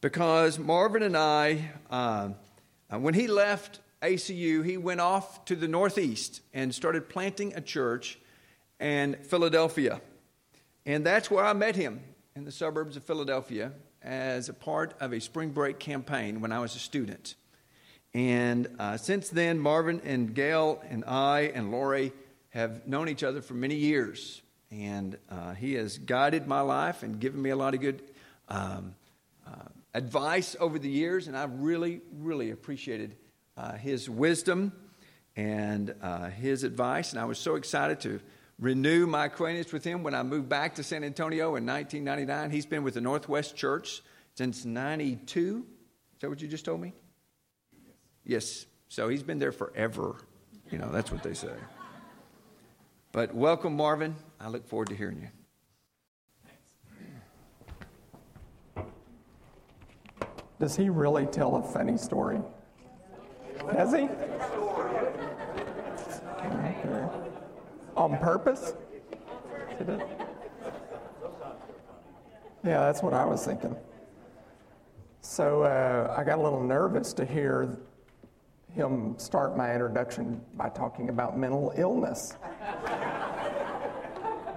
because Marvin and I, uh, uh, when he left ACU, he went off to the Northeast and started planting a church in Philadelphia. And that's where I met him in the suburbs of Philadelphia as a part of a spring break campaign when I was a student. And uh, since then, Marvin and Gail and I and Lori have known each other for many years. And uh, he has guided my life and given me a lot of good um, uh, advice over the years. And I've really, really appreciated uh, his wisdom and uh, his advice. And I was so excited to renew my acquaintance with him when I moved back to San Antonio in 1999. He's been with the Northwest Church since 92. Is that what you just told me? Yes. So he's been there forever. You know, that's what they say. But welcome, Marvin. I look forward to hearing you. Does he really tell a funny story? Does he? Okay. On purpose? Yeah, that's what I was thinking. So uh, I got a little nervous to hear him start my introduction by talking about mental illness.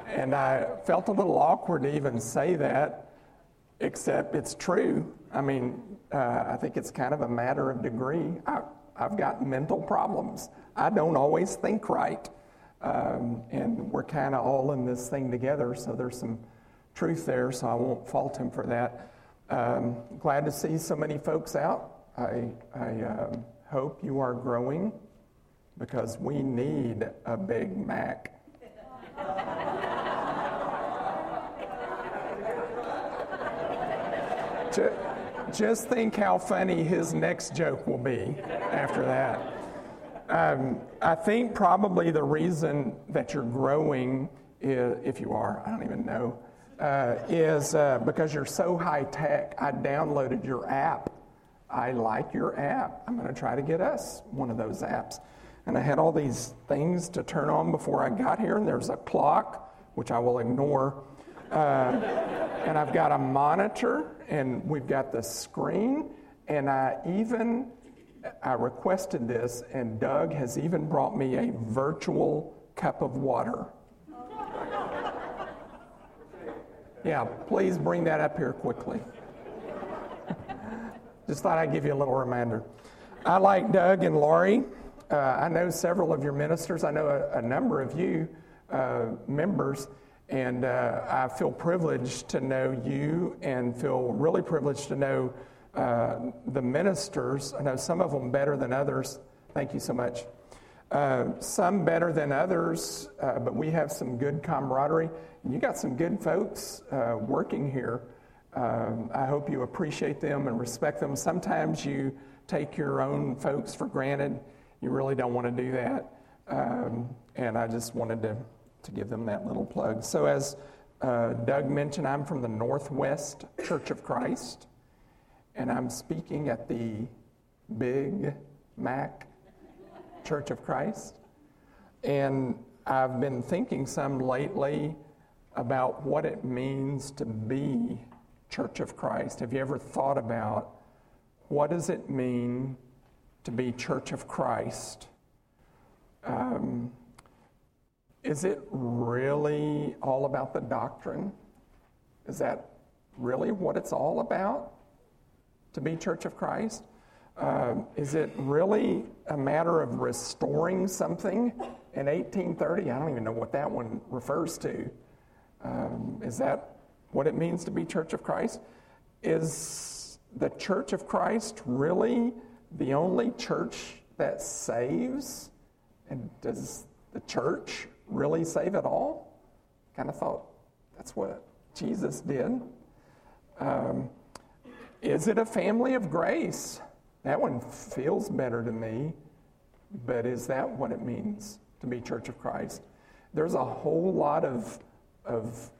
and I felt a little awkward to even say that, except it's true. I mean, uh, I think it's kind of a matter of degree. I, I've got mental problems. I don't always think right. Um, and we're kind of all in this thing together, so there's some truth there, so I won't fault him for that. Um, glad to see so many folks out. I, I um, hope you are growing because we need a Big Mac. Just think how funny his next joke will be after that. Um, I think probably the reason that you're growing, is, if you are, I don't even know, uh, is uh, because you're so high tech. I downloaded your app. I like your app. I'm going to try to get us one of those apps. And I had all these things to turn on before I got here, and there's a clock, which I will ignore. Uh, and I've got a monitor, and we've got the screen, and I even I requested this, and Doug has even brought me a virtual cup of water. Yeah, please bring that up here quickly. Just thought I'd give you a little reminder. I like Doug and Laurie. Uh, I know several of your ministers. I know a, a number of you uh, members, and uh, I feel privileged to know you and feel really privileged to know uh, the ministers, I know some of them better than others. Thank you so much. Uh, some better than others, uh, but we have some good camaraderie. And you got some good folks uh, working here. Um, I hope you appreciate them and respect them. Sometimes you take your own folks for granted. You really don't want to do that. Um, and I just wanted to, to give them that little plug. So, as uh, Doug mentioned, I'm from the Northwest Church of Christ and I'm speaking at the Big Mac Church of Christ. And I've been thinking some lately about what it means to be Church of Christ. Have you ever thought about what does it mean to be Church of Christ? Um, is it really all about the doctrine? Is that really what it's all about? to be Church of Christ? Uh, is it really a matter of restoring something in 1830? I don't even know what that one refers to. Um, is that what it means to be Church of Christ? Is the Church of Christ really the only church that saves? And does the church really save at all? Kind of thought that's what Jesus did. Um, is it a family of grace? That one feels better to me, but is that what it means to be Church of Christ? There's a whole lot of, of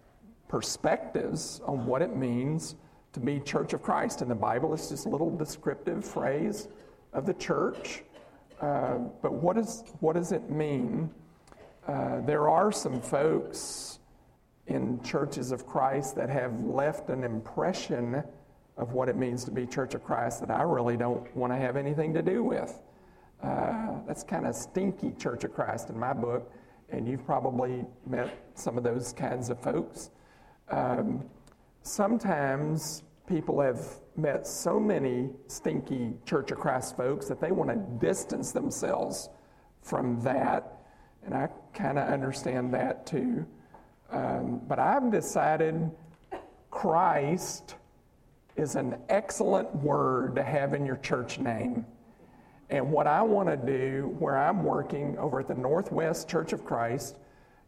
perspectives on what it means to be Church of Christ. and the Bible, is just a little descriptive phrase of the church. Uh, but what, is, what does it mean? Uh, there are some folks in churches of Christ that have left an impression of what it means to be Church of Christ that I really don't want to have anything to do with. Uh, that's kind of stinky Church of Christ in my book, and you've probably met some of those kinds of folks. Um, sometimes people have met so many stinky Church of Christ folks that they want to distance themselves from that, and I kind of understand that too. Um, but I've decided Christ is an excellent word to have in your church name. And what I want to do, where I'm working over at the Northwest Church of Christ,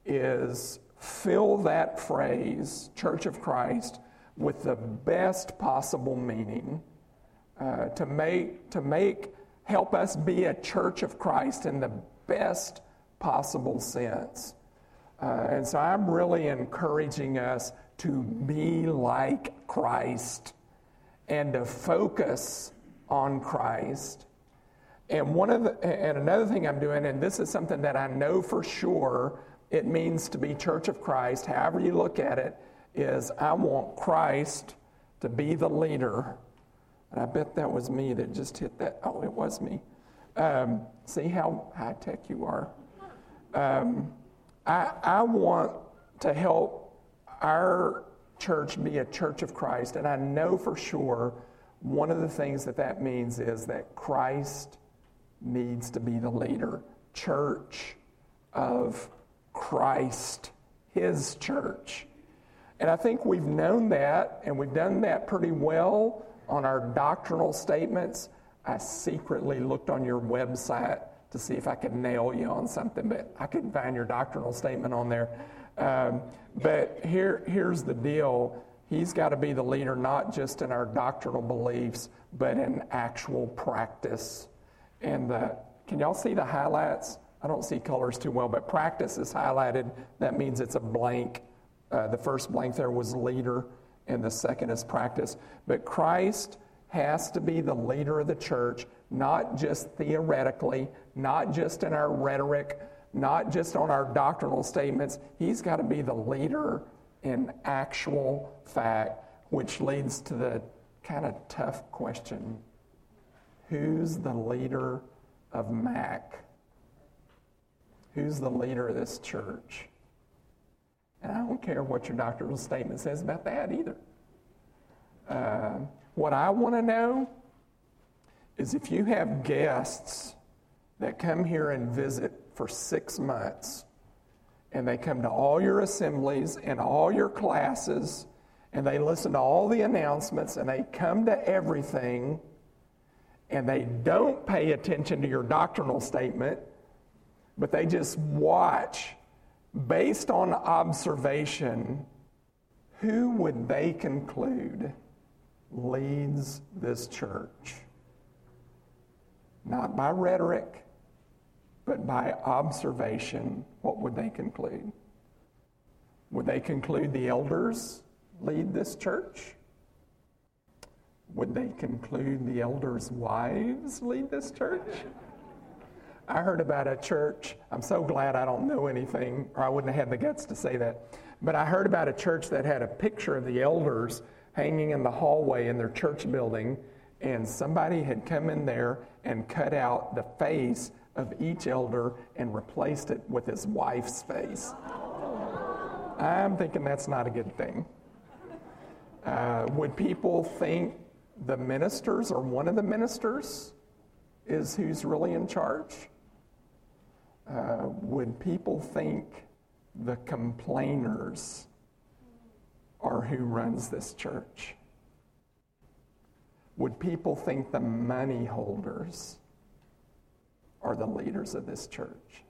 is fill that phrase, Church of Christ, with the best possible meaning uh, to make to make help us be a church of Christ in the best possible sense. Uh, and so I'm really encouraging us to be like Christ and to focus on Christ. And one of the, and another thing I'm doing, and this is something that I know for sure it means to be Church of Christ, however you look at it, is I want Christ to be the leader. And I bet that was me that just hit that. Oh, it was me. Um, see how high tech you are. Um, I, I want to help our church be a church of Christ, and I know for sure one of the things that that means is that Christ needs to be the leader. Church of Christ, His church. And I think we've known that, and we've done that pretty well on our doctrinal statements. I secretly looked on your website to see if I could nail you on something, but I couldn't find your doctrinal statement on there. Um, but here, here's the deal He's got to be the leader, not just in our doctrinal beliefs, but in actual practice. And the, can y'all see the highlights? I don't see colors too well, but practice is highlighted. That means it's a blank. Uh, the first blank there was leader, and the second is practice. But Christ has to be the leader of the church, not just theoretically, not just in our rhetoric, not just on our doctrinal statements. He's got to be the leader in actual fact, which leads to the kind of tough question who's the leader of MAC? Who's the leader of this church? And I don't care what your doctrinal statement says about that either. Uh, what I want to know is if you have guests that come here and visit for six months, and they come to all your assemblies and all your classes, and they listen to all the announcements, and they come to everything, and they don't pay attention to your doctrinal statement, but they just watch based on observation, who would they conclude leads this church? Not by rhetoric, but by observation, what would they conclude? Would they conclude the elders lead this church? Would they conclude the elders' wives lead this church? I heard about a church. I'm so glad I don't know anything, or I wouldn't have had the guts to say that. But I heard about a church that had a picture of the elders hanging in the hallway in their church building, and somebody had come in there and cut out the face of each elder and replaced it with his wife's face. I'm thinking that's not a good thing. Uh, would people think the ministers or one of the ministers is who's really in charge? Uh, would people think the complainers are who runs this church? Would people think the money holders are the leaders of this church.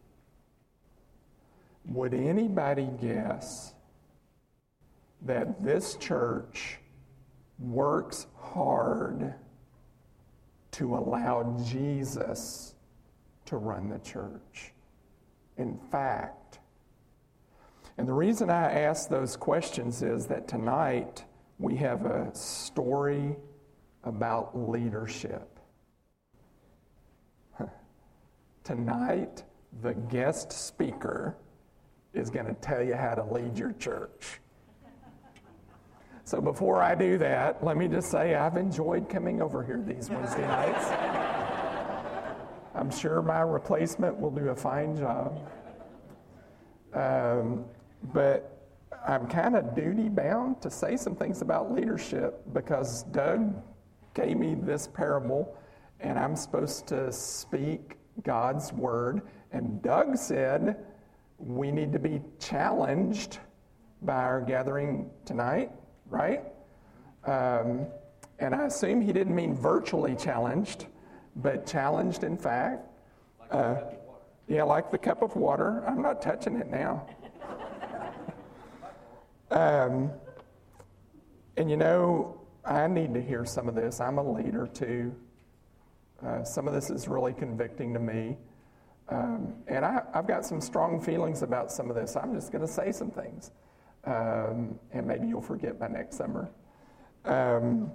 Would anybody guess that this church works hard to allow Jesus to run the church? In fact, and the reason I ask those questions is that tonight we have a story about leadership. Tonight, the guest speaker is going to tell you how to lead your church. So before I do that, let me just say I've enjoyed coming over here these Wednesday nights. I'm sure my replacement will do a fine job. Um, but I'm kind of duty bound to say some things about leadership because Doug gave me this parable and I'm supposed to speak God's word. And Doug said we need to be challenged by our gathering tonight right? Um, and I assume he didn't mean virtually challenged, but challenged in fact. Uh, yeah, like the cup of water. I'm not touching it now. um, and you know, I need to hear some of this. I'm a leader too. Uh, some of this is really convicting to me. Um, and I, have got some strong feelings about some of this. I'm just going to say some things um, and maybe you'll forget by next summer. Um,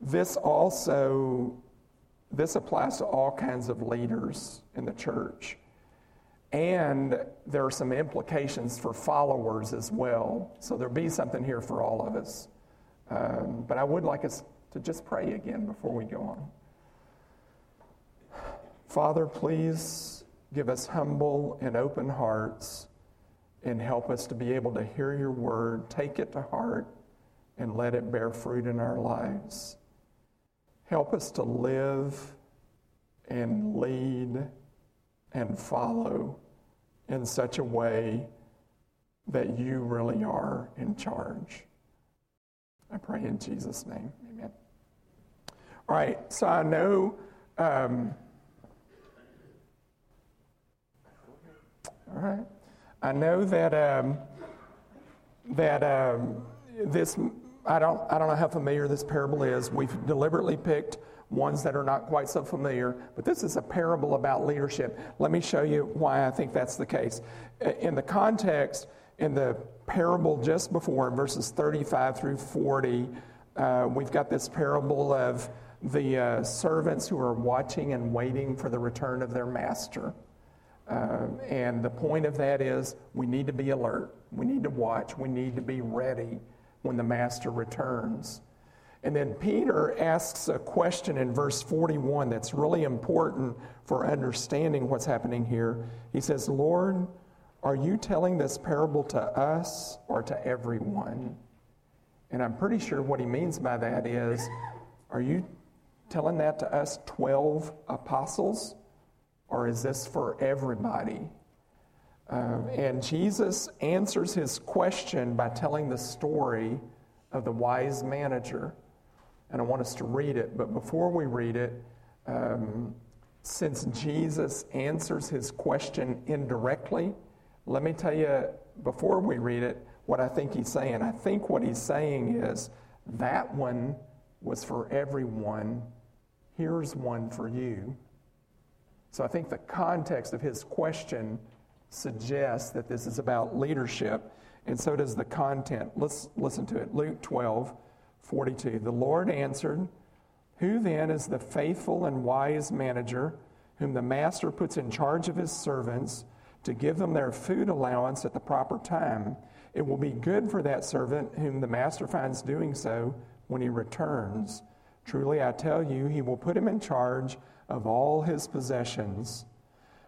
this also this applies to all kinds of leaders in the church. And there are some implications for followers as well. So there'll be something here for all of us. Um, but I would like us to just pray again before we go on. Father, please give us humble and open hearts and help us to be able to hear your word, take it to heart, and let it bear fruit in our lives. Help us to live and lead and follow in such a way that you really are in charge. I pray in Jesus' name. Amen. All right, so I know. Um, all right. I know that um, that um, this I don't I don't know how familiar this parable is. We've deliberately picked ones that are not quite so familiar, but this is a parable about leadership. Let me show you why I think that's the case. In the context, in the parable just before, verses 35 through 40, uh, we've got this parable of the uh, servants who are watching and waiting for the return of their master. Uh, and the point of that is we need to be alert. We need to watch. We need to be ready when the master returns. And then Peter asks a question in verse 41 that's really important for understanding what's happening here. He says, Lord, are you telling this parable to us or to everyone? And I'm pretty sure what he means by that is, are you telling that to us 12 apostles? Or is this for everybody? Um, and Jesus answers his question by telling the story of the wise manager. And I want us to read it, but before we read it, um, since Jesus answers his question indirectly, let me tell you before we read it what I think he's saying. I think what he's saying is that one was for everyone. Here's one for you. So I think the context of his question suggests that this is about leadership, and so does the content. Let's listen to it. Luke 12, 42. The Lord answered, Who then is the faithful and wise manager whom the master puts in charge of his servants to give them their food allowance at the proper time? It will be good for that servant whom the master finds doing so when he returns. Truly, I tell you, he will put him in charge of all his possessions.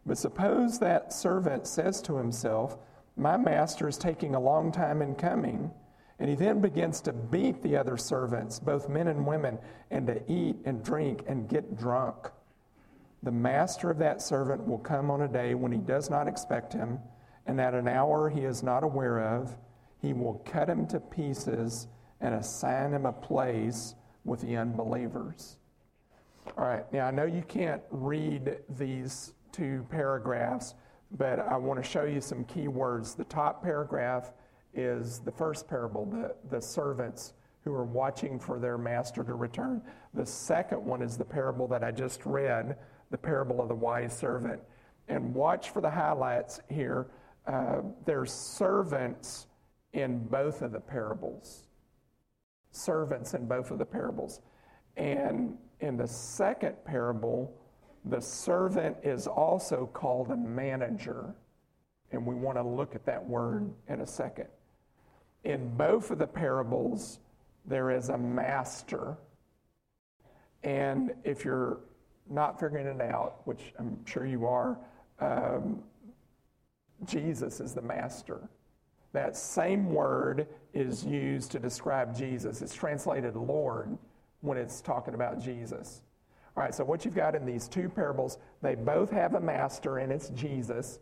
But suppose that servant says to himself, My master is taking a long time in coming. And he then begins to beat the other servants, both men and women, and to eat and drink and get drunk. The master of that servant will come on a day when he does not expect him, and at an hour he is not aware of. He will cut him to pieces and assign him a place with the unbelievers. All right, now I know you can't read these two paragraphs, but I want to show you some key words. The top paragraph is the first parable, the, the servants who are watching for their master to return. The second one is the parable that I just read, the parable of the wise servant. And watch for the highlights here. Uh, there's servants in both of the parables. Servants in both of the parables. And in the second parable, the servant is also called a manager. And we want to look at that word in a second. In both of the parables, there is a master. And if you're not figuring it out, which I'm sure you are, um, Jesus is the master. That same word is used to describe Jesus. It's translated Lord when it's talking about Jesus. All right, so what you've got in these two parables, they both have a master, and it's Jesus,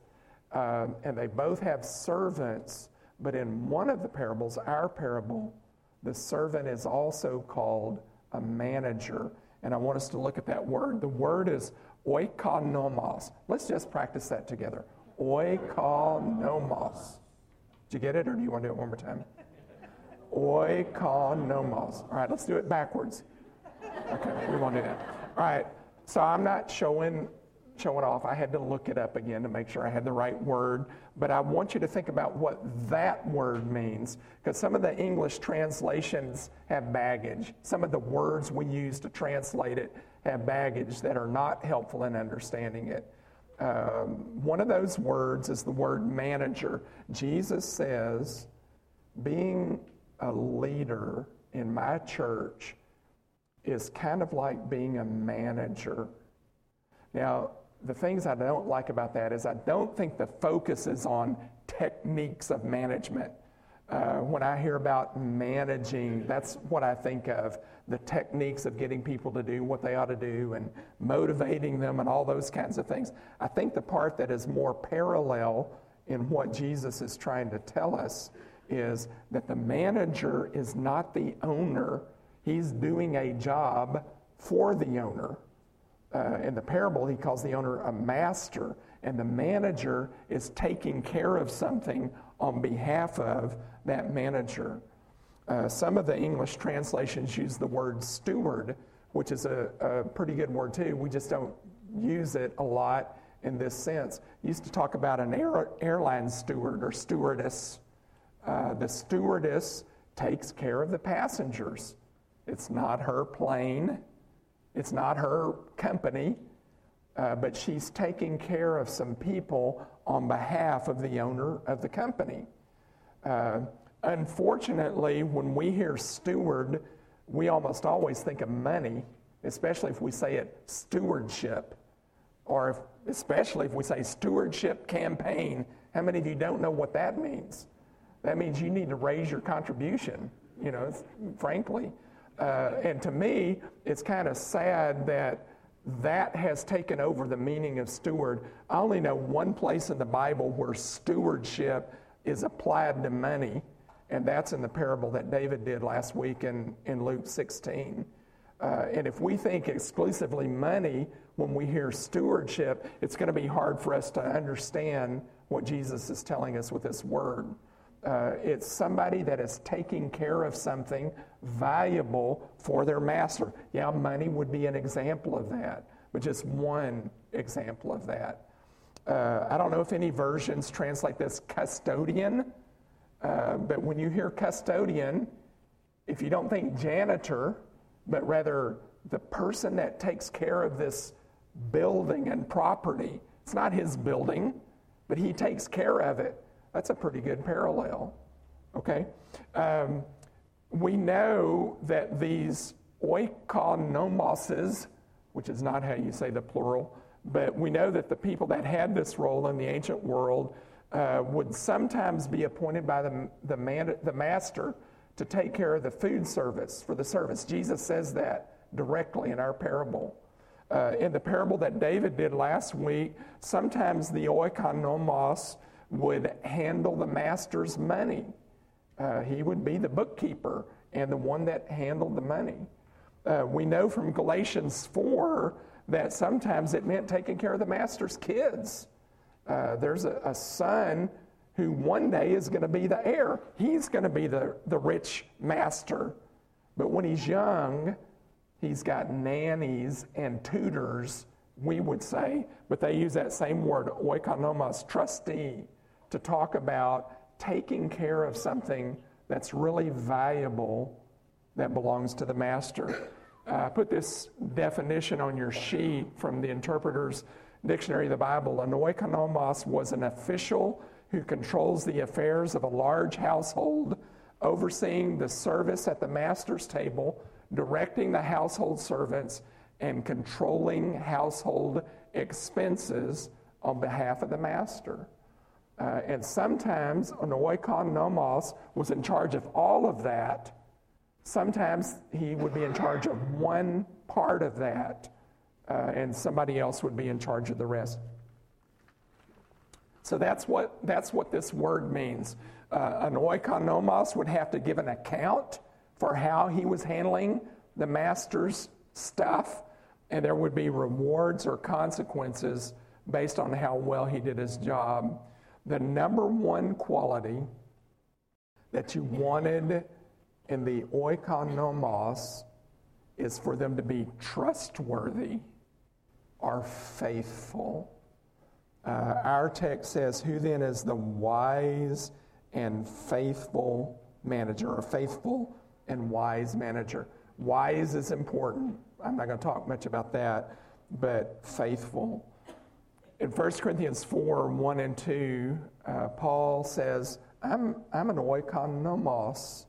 um, and they both have servants. But in one of the parables, our parable, the servant is also called a manager. And I want us to look at that word. The word is oikonomos. Let's just practice that together. Oikonomos. Did you get it, or do you want to do it one more time? Oikonomos. All right, let's do it backwards. Okay, we won't do that. All right, so I'm not showing showing off. I had to look it up again to make sure I had the right word. But I want you to think about what that word means, because some of the English translations have baggage. Some of the words we use to translate it have baggage that are not helpful in understanding it. Um, one of those words is the word manager. Jesus says, being a leader in my church is kind of like being a manager. Now, the things I don't like about that is I don't think the focus is on techniques of management. Uh, when I hear about managing, that's what I think of the techniques of getting people to do what they ought to do and motivating them and all those kinds of things. I think the part that is more parallel in what Jesus is trying to tell us is that the manager is not the owner, he's doing a job for the owner uh, in the parable, he calls the owner a master, and the manager is taking care of something on behalf of that manager. Uh, some of the English translations use the word steward, which is a, a, pretty good word too. We just don't use it a lot in this sense. used to talk about an air, airline steward or stewardess. Uh, the stewardess takes care of the passengers. It's not her plane, it's not her company, uh, but she's taking care of some people on behalf of the owner of the company. Uh, unfortunately, when we hear steward, we almost always think of money, especially if we say it stewardship, or if, especially if we say stewardship campaign. How many of you don't know what that means? That means you need to raise your contribution, you know, frankly. Uh, and to me, it's kind of sad that that has taken over the meaning of steward. I only know one place in the Bible where stewardship is applied to money, and that's in the parable that David did last week in, in Luke 16. Uh, and if we think exclusively money when we hear stewardship, it's going to be hard for us to understand what Jesus is telling us with this word. Uh, it's somebody that is taking care of something valuable for their master. Yeah, money would be an example of that, but just one example of that. Uh, I don't know if any versions translate this custodian, uh, but when you hear custodian, if you don't think janitor, but rather the person that takes care of this building and property, it's not his building, but he takes care of it. That's a pretty good parallel. Okay? Um, we know that these oikonomoses, which is not how you say the plural, but we know that the people that had this role in the ancient world uh, would sometimes be appointed by the, the, man, the master to take care of the food service for the service. Jesus says that directly in our parable. Uh, in the parable that David did last week, sometimes the oikonomos would handle the master's money. Uh, he would be the bookkeeper and the one that handled the money. Uh, we know from Galatians 4 that sometimes it meant taking care of the master's kids. Uh, there's a, a, son who one day is going to be the heir. He's going to be the, the rich master. But when he's young, he's got nannies and tutors, we would say, but they use that same word, oikonomos, trustee to talk about taking care of something that's really valuable that belongs to the master. Uh, put this definition on your sheet from the Interpreter's Dictionary of the Bible. An oikonomos was an official who controls the affairs of a large household overseeing the service at the master's table, directing the household servants, and controlling household expenses on behalf of the master. Uh, and sometimes an oikonomos was in charge of all of that. Sometimes he would be in charge of one part of that, uh, and somebody else would be in charge of the rest. So that's what, that's what this word means. Uh, an oikonomos would have to give an account for how he was handling the master's stuff, and there would be rewards or consequences based on how well he did his job. The number one quality that you wanted in the oikonomos is for them to be trustworthy or faithful. Uh, our text says, Who then is the wise and faithful manager, or faithful and wise manager? Wise is important. I'm not going to talk much about that, but faithful. In 1 Corinthians 4 1 and 2, uh, Paul says, I'm, I'm an oikonomos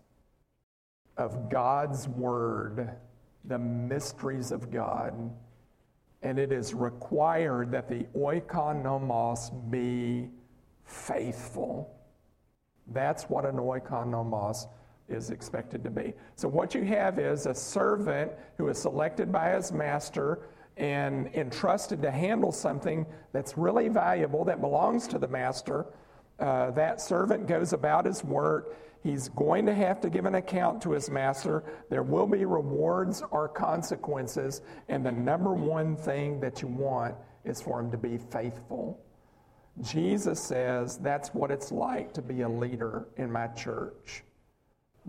of God's word, the mysteries of God and it is required that the oikonomos be faithful. That's what an oikonomos is expected to be. So, what you have is a servant who is selected by his master and entrusted to handle something that's really valuable that belongs to the master. Uh, that servant goes about his work He's going to have to give an account to his master. There will be rewards or consequences. And the number one thing that you want is for him to be faithful. Jesus says that's what it's like to be a leader in my church.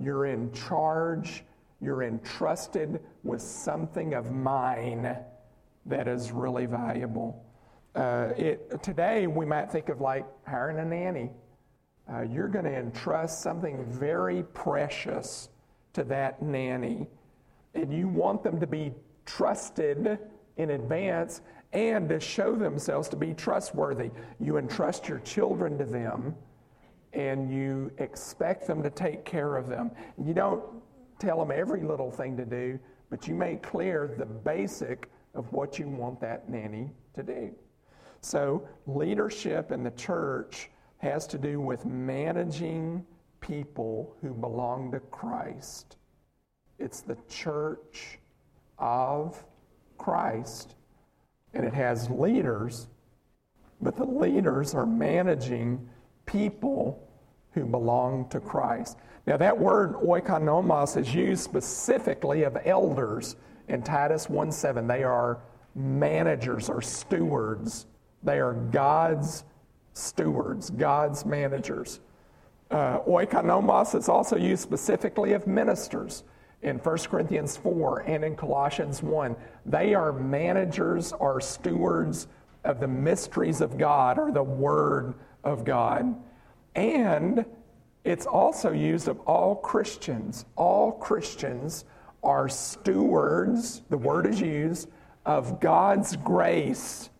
You're in charge, you're entrusted with something of mine that is really valuable. Uh, it, today, we might think of like hiring a nanny uh, you're going to entrust something very precious to that nanny. And you want them to be trusted in advance and to show themselves to be trustworthy. You entrust your children to them and you expect them to take care of them. You don't tell them every little thing to do, but you make clear the basic of what you want that nanny to do. So, leadership in the church has to do with managing people who belong to Christ. It's the church of Christ, and it has leaders, but the leaders are managing people who belong to Christ. Now, that word oikonomos is used specifically of elders in Titus 1 7. They are managers or stewards, they are God's stewards, God's managers. Uh, oikonomos is also used specifically of ministers in 1 Corinthians 4 and in Colossians 1. They are managers or stewards of the mysteries of God or the Word of God. And it's also used of all Christians. All Christians are stewards, the word is used, of God's grace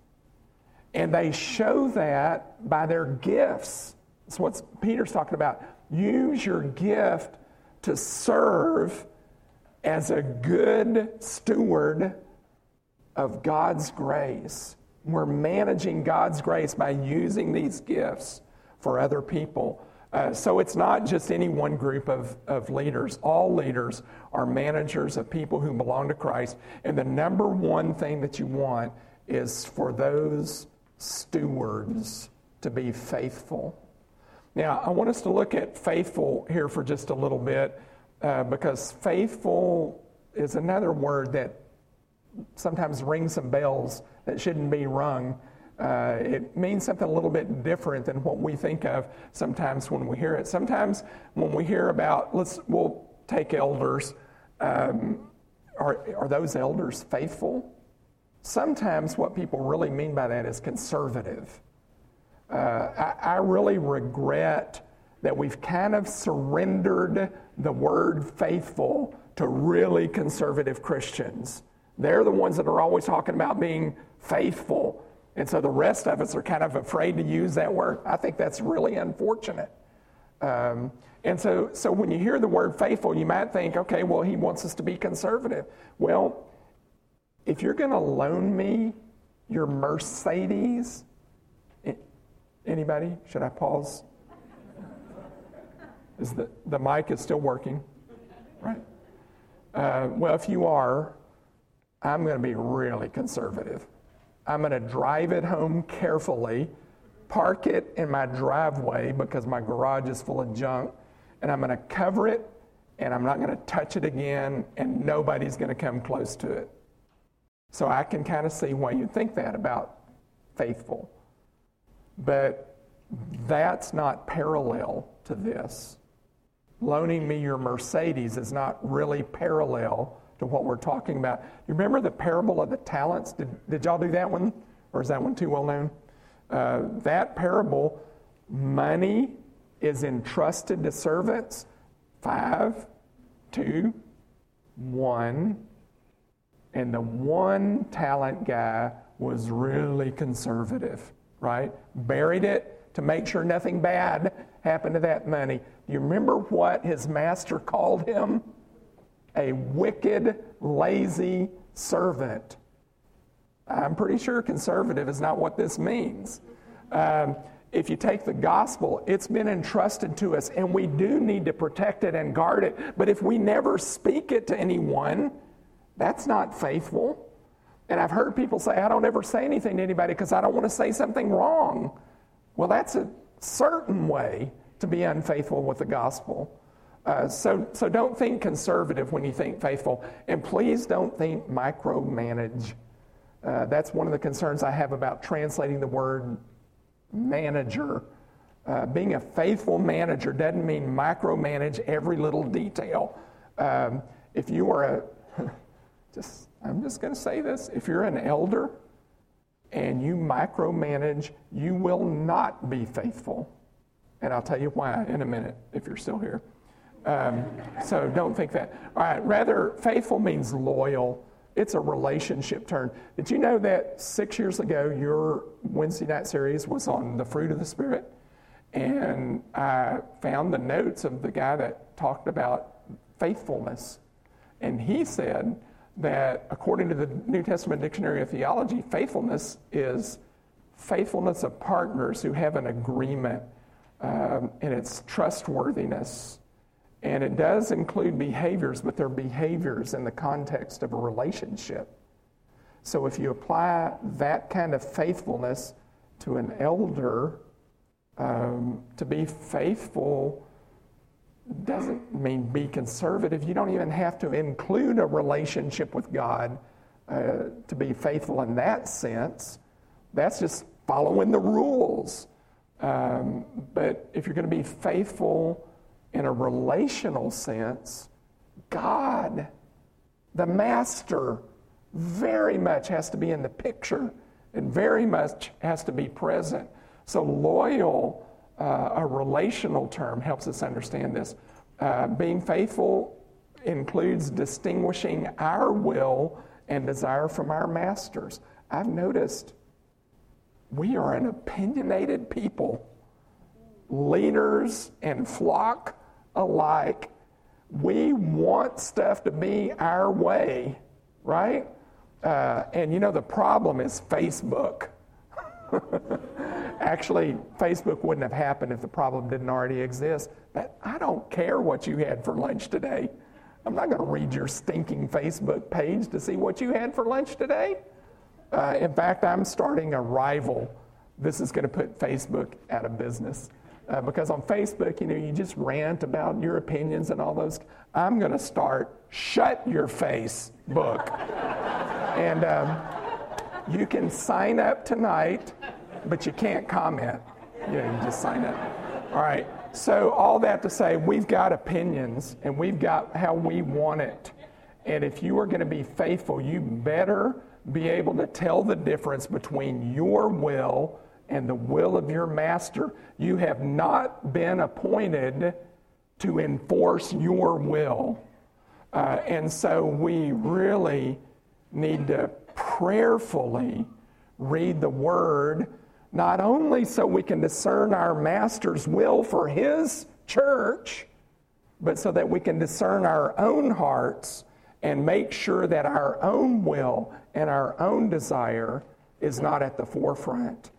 and they show that by their gifts. That's what Peter's talking about. Use your gift to serve as a good steward of God's grace. We're managing God's grace by using these gifts for other people. Uh, so it's not just any one group of, of leaders. All leaders are managers of people who belong to Christ. And the number one thing that you want is for those stewards to be faithful. Now, I want us to look at faithful here for just a little bit uh, because faithful is another word that sometimes rings some bells that shouldn't be rung. Uh, it means something a little bit different than what we think of sometimes when we hear it. Sometimes when we hear about, let's, we'll take elders. Um, are, are those elders faithful? Sometimes what people really mean by that is conservative. Uh, I, I really regret that we've kind of surrendered the word faithful to really conservative Christians. They're the ones that are always talking about being faithful. And so the rest of us are kind of afraid to use that word. I think that's really unfortunate. Um, and so, so when you hear the word faithful, you might think, okay, well, he wants us to be conservative. Well, if you're going to loan me your Mercedes, anybody? Should I pause? Is the, the mic is still working? Right. Uh, well, if you are, I'm going to be really conservative. I'm going to drive it home carefully, park it in my driveway because my garage is full of junk, and I'm going to cover it, and I'm not going to touch it again, and nobody's going to come close to it. So I can kind of see why you think that about faithful. But that's not parallel to this. Loaning me your Mercedes is not really parallel to what we're talking about. You remember the parable of the talents? Did, did y'all do that one? Or is that one too well known? Uh, that parable, money is entrusted to servants. Five, two, one. And the one talent guy was really conservative, right? Buried it to make sure nothing bad happened to that money. Do you remember what his master called him? A wicked, lazy servant. I'm pretty sure conservative is not what this means. Um, if you take the gospel, it's been entrusted to us, and we do need to protect it and guard it. But if we never speak it to anyone, that's not faithful. And I've heard people say, I don't ever say anything to anybody because I don't want to say something wrong. Well, that's a certain way to be unfaithful with the gospel. Uh, so, so don't think conservative when you think faithful. And please don't think micromanage. Uh, that's one of the concerns I have about translating the word manager. Uh, being a faithful manager doesn't mean micromanage every little detail. Um, if you are a just I'm just going to say this if you're an elder and you micromanage, you will not be faithful. And I'll tell you why in a minute if you're still here. Um, so don't think that. All right, rather, faithful means loyal. It's a relationship term. Did you know that six years ago your Wednesday night series was on the fruit of the Spirit? And I found the notes of the guy that talked about faithfulness. And he said, that according to the New Testament Dictionary of Theology, faithfulness is faithfulness of partners who have an agreement, um, and it's trustworthiness. And it does include behaviors, but they're behaviors in the context of a relationship. So if you apply that kind of faithfulness to an elder, um, to be faithful doesn't mean be conservative. You don't even have to include a relationship with God uh, to be faithful in that sense. That's just following the rules. Um, but if you're going to be faithful in a relational sense, God, the master, very much has to be in the picture and very much has to be present. So, loyal uh, a relational term helps us understand this. Uh, being faithful includes distinguishing our will and desire from our masters. I've noticed we are an opinionated people, leaders and flock alike. We want stuff to be our way, right? Uh, and you know, the problem is Facebook. Actually, Facebook wouldn't have happened if the problem didn't already exist. But I don't care what you had for lunch today. I'm not going to read your stinking Facebook page to see what you had for lunch today. Uh, in fact, I'm starting a rival. This is going to put Facebook out of business. Uh, because on Facebook, you know, you just rant about your opinions and all those. I'm going to start Shut Your Face book. and um, you can sign up tonight but you can't comment. Yeah, you just sign up. All right. So, all that to say, we've got opinions and we've got how we want it. And if you are going to be faithful, you better be able to tell the difference between your will and the will of your master. You have not been appointed to enforce your will. Uh, and so we really need to prayerfully read the word not only so we can discern our master's will for his church, but so that we can discern our own hearts and make sure that our own will and our own desire is not at the forefront.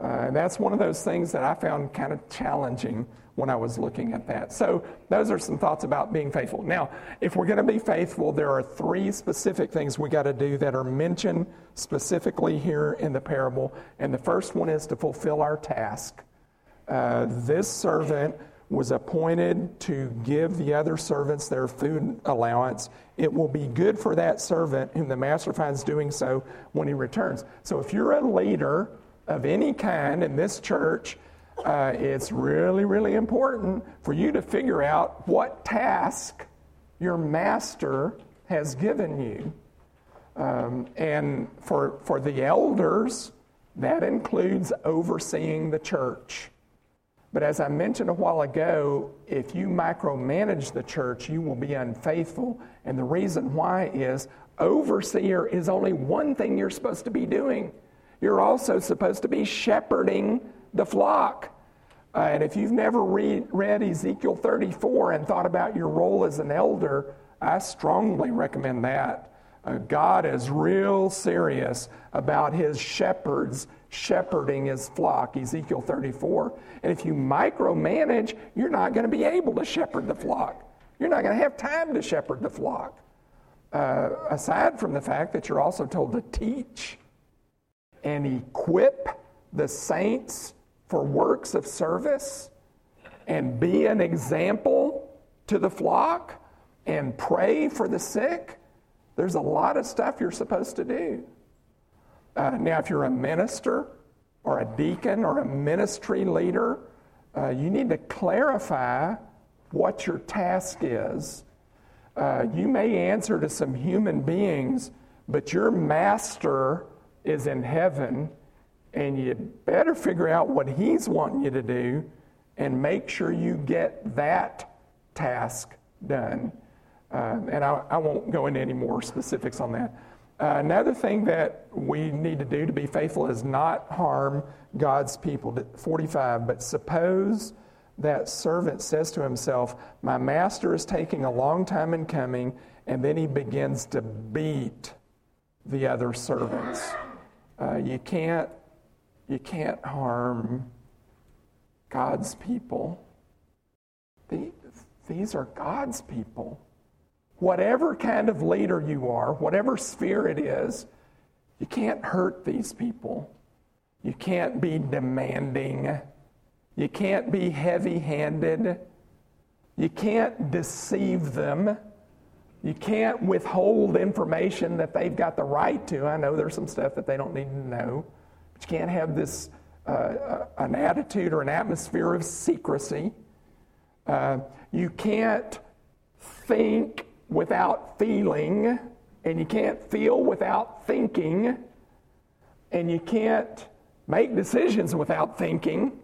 Uh, and that's one of those things that I found kind of challenging when I was looking at that. So, those are some thoughts about being faithful. Now, if we're going to be faithful, there are three specific things we got to do that are mentioned specifically here in the parable. And the first one is to fulfill our task. Uh, this servant was appointed to give the other servants their food allowance. It will be good for that servant whom the master finds doing so when he returns. So, if you're a leader of any kind in this church, uh, it's really, really important for you to figure out what task your master has given you. Um, and for, for the elders, that includes overseeing the church. But as I mentioned a while ago, if you micromanage the church, you will be unfaithful. And the reason why is overseer is only one thing you're supposed to be doing. You're also supposed to be shepherding the flock. Uh, and if you've never read, read Ezekiel 34 and thought about your role as an elder, I strongly recommend that. Uh, God is real serious about his shepherds shepherding his flock, Ezekiel 34. And if you micromanage, you're not going to be able to shepherd the flock. You're not going to have time to shepherd the flock. Uh, aside from the fact that you're also told to teach and equip the saints for works of service and be an example to the flock and pray for the sick. There's a lot of stuff you're supposed to do. Uh, now, if you're a minister or a deacon or a ministry leader, uh, you need to clarify what your task is. Uh, you may answer to some human beings, but your master is in heaven and you better figure out what He's wanting you to do and make sure you get that task done. Uh, and I, I, won't go into any more specifics on that. Uh, another thing that we need to do to be faithful is not harm God's people. 45, but suppose that servant says to himself, My master is taking a long time in coming, and then he begins to beat the other servants. Uh, you can't you can't harm God's people. These are God's people. Whatever kind of leader you are, whatever sphere it is, you can't hurt these people. You can't be demanding. You can't be heavy handed. You can't deceive them. You can't withhold information that they've got the right to. I know there's some stuff that they don't need to know. You can't have this uh, uh, an attitude or an atmosphere of secrecy. Uh, you can't think without feeling, and you can't feel without thinking, and you can't make decisions without thinking,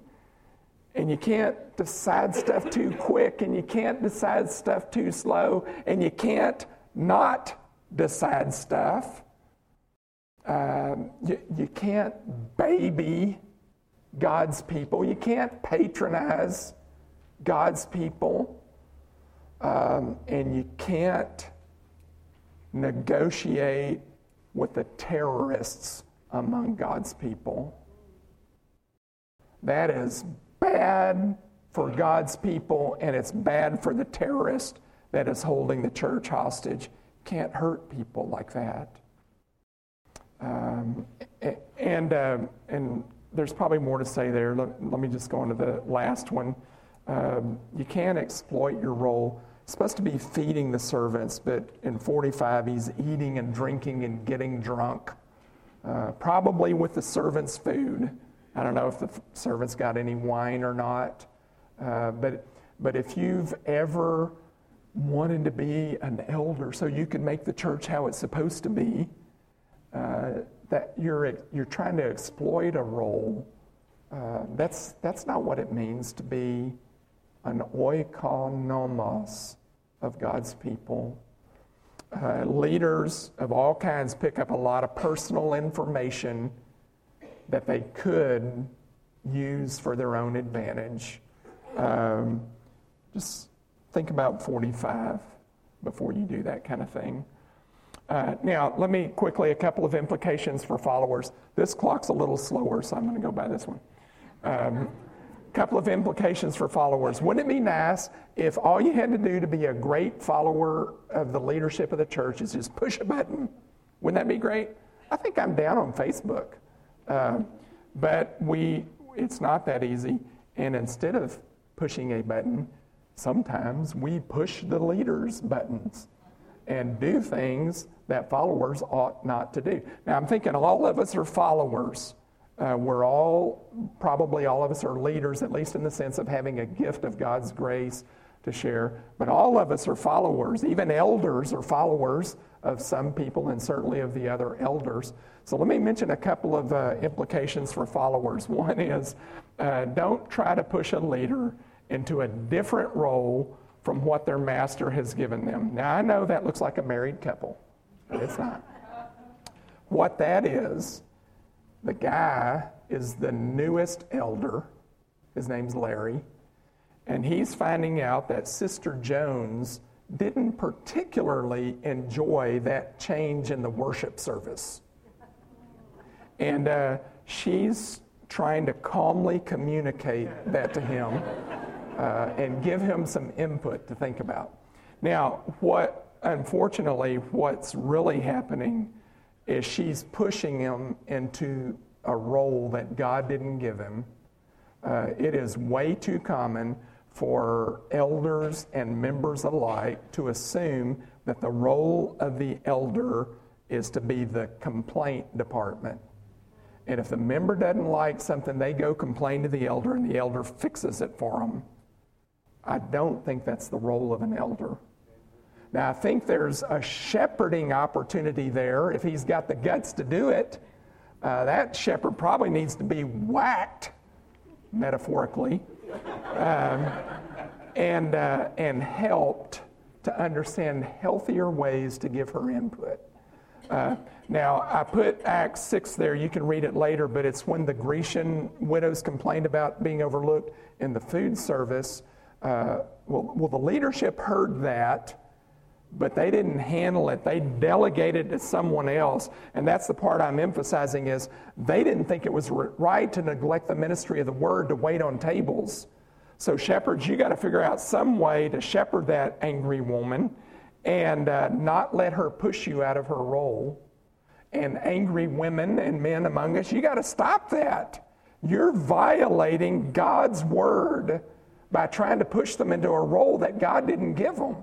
and you can't decide stuff too quick, and you can't decide stuff too slow, and you can't not decide stuff. Um, you, you can't baby God's people. You can't patronize God's people. Um, and you can't negotiate with the terrorists among God's people. That is bad for God's people, and it's bad for the terrorist that is holding the church hostage. Can't hurt people like that. Um, and, uh, and there's probably more to say there. Let, let me just go on to the last one. Um, you can't exploit your role. It's supposed to be feeding the servants, but in 45, he's eating and drinking and getting drunk, uh, probably with the servants' food. I don't know if the servants got any wine or not, uh, but, but if you've ever wanted to be an elder so you can make the church how it's supposed to be, uh, that you're, you're trying to exploit a role. Uh, that's, that's not what it means to be an oikonomos of God's people. Uh, leaders of all kinds pick up a lot of personal information that they could use for their own advantage. Um, Just think about 45 before you do that kind of thing. Uh, now, let me quickly, a couple of implications for followers. This clock's a little slower, so I'm going to go by this one. Um, couple of implications for followers. Wouldn't it be nice if all you had to do to be a great follower of the leadership of the church is just push a button? Wouldn't that be great? I think I'm down on Facebook. Uh, but we, it's not that easy. And instead of pushing a button, sometimes we push the leaders' buttons and do things that followers ought not to do. Now, I'm thinking all of us are followers. Uh, we're all, probably all of us are leaders, at least in the sense of having a gift of God's grace to share. But all of us are followers. Even elders are followers of some people and certainly of the other elders. So let me mention a couple of uh, implications for followers. One is uh, don't try to push a leader into a different role from what their master has given them. Now, I know that looks like a married couple, but it's not. What that is, the guy is the newest elder. His name's Larry. And he's finding out that Sister Jones didn't particularly enjoy that change in the worship service. And uh, she's trying to calmly communicate that to him uh, and give him some input to think about. Now, what unfortunately, what's really happening is she's pushing him into a role that God didn't give him. Uh, it is way too common for elders and members alike to assume that the role of the elder is to be the complaint department. And if the member doesn't like something, they go complain to the elder and the elder fixes it for them. I don't think that's the role of an elder. Now, I think there's a shepherding opportunity there if he's got the guts to do it. Uh, that shepherd probably needs to be whacked, metaphorically, um, and, uh, and helped to understand healthier ways to give her input. Uh, now, I put Acts 6 there. You can read it later, but it's when the Grecian widows complained about being overlooked in the food service. Uh, well, well, the leadership heard that but they didn't handle it. They delegated it to someone else. And that's the part I'm emphasizing is they didn't think it was right to neglect the ministry of the word to wait on tables. So shepherds, you got to figure out some way to shepherd that angry woman and uh, not let her push you out of her role. And angry women and men among us, you got to stop that. You're violating God's word by trying to push them into a role that God didn't give them.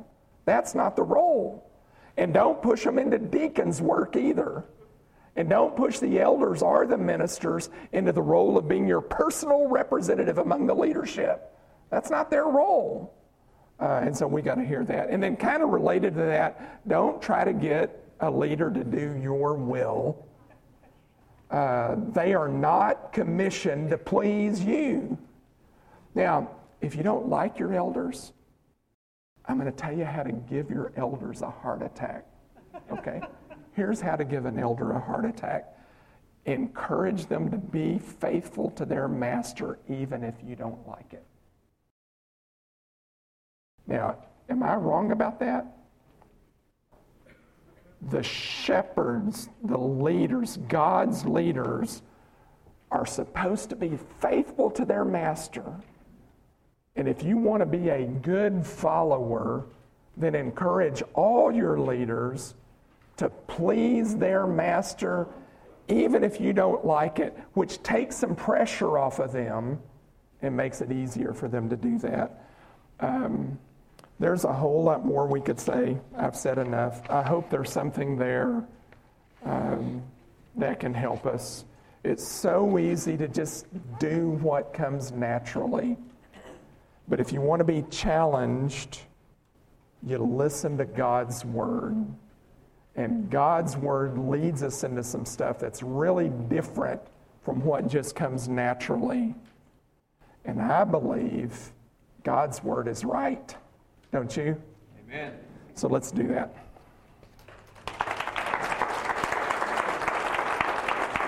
That's not the role. And don't push them into deacons' work either. And don't push the elders or the ministers into the role of being your personal representative among the leadership. That's not their role. Uh, and so we got to hear that. And then, kind of related to that, don't try to get a leader to do your will. Uh, they are not commissioned to please you. Now, if you don't like your elders, I'm going to tell you how to give your elders a heart attack. Okay? Here's how to give an elder a heart attack encourage them to be faithful to their master, even if you don't like it. Now, am I wrong about that? The shepherds, the leaders, God's leaders, are supposed to be faithful to their master and if you want to be a good follower, then encourage all your leaders to please their master, even if you don't like it, which takes some pressure off of them and makes it easier for them to do that. Um, there's a whole lot more we could say. I've said enough. I hope there's something there um, that can help us. It's so easy to just do what comes naturally. But if you want to be challenged, you listen to God's word. And God's word leads us into some stuff that's really different from what just comes naturally. And I believe God's word is right. Don't you? Amen. So let's do that.